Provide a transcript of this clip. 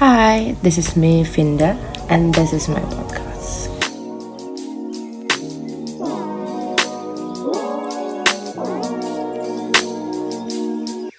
Hi, this is me, Finda, and this is my podcast.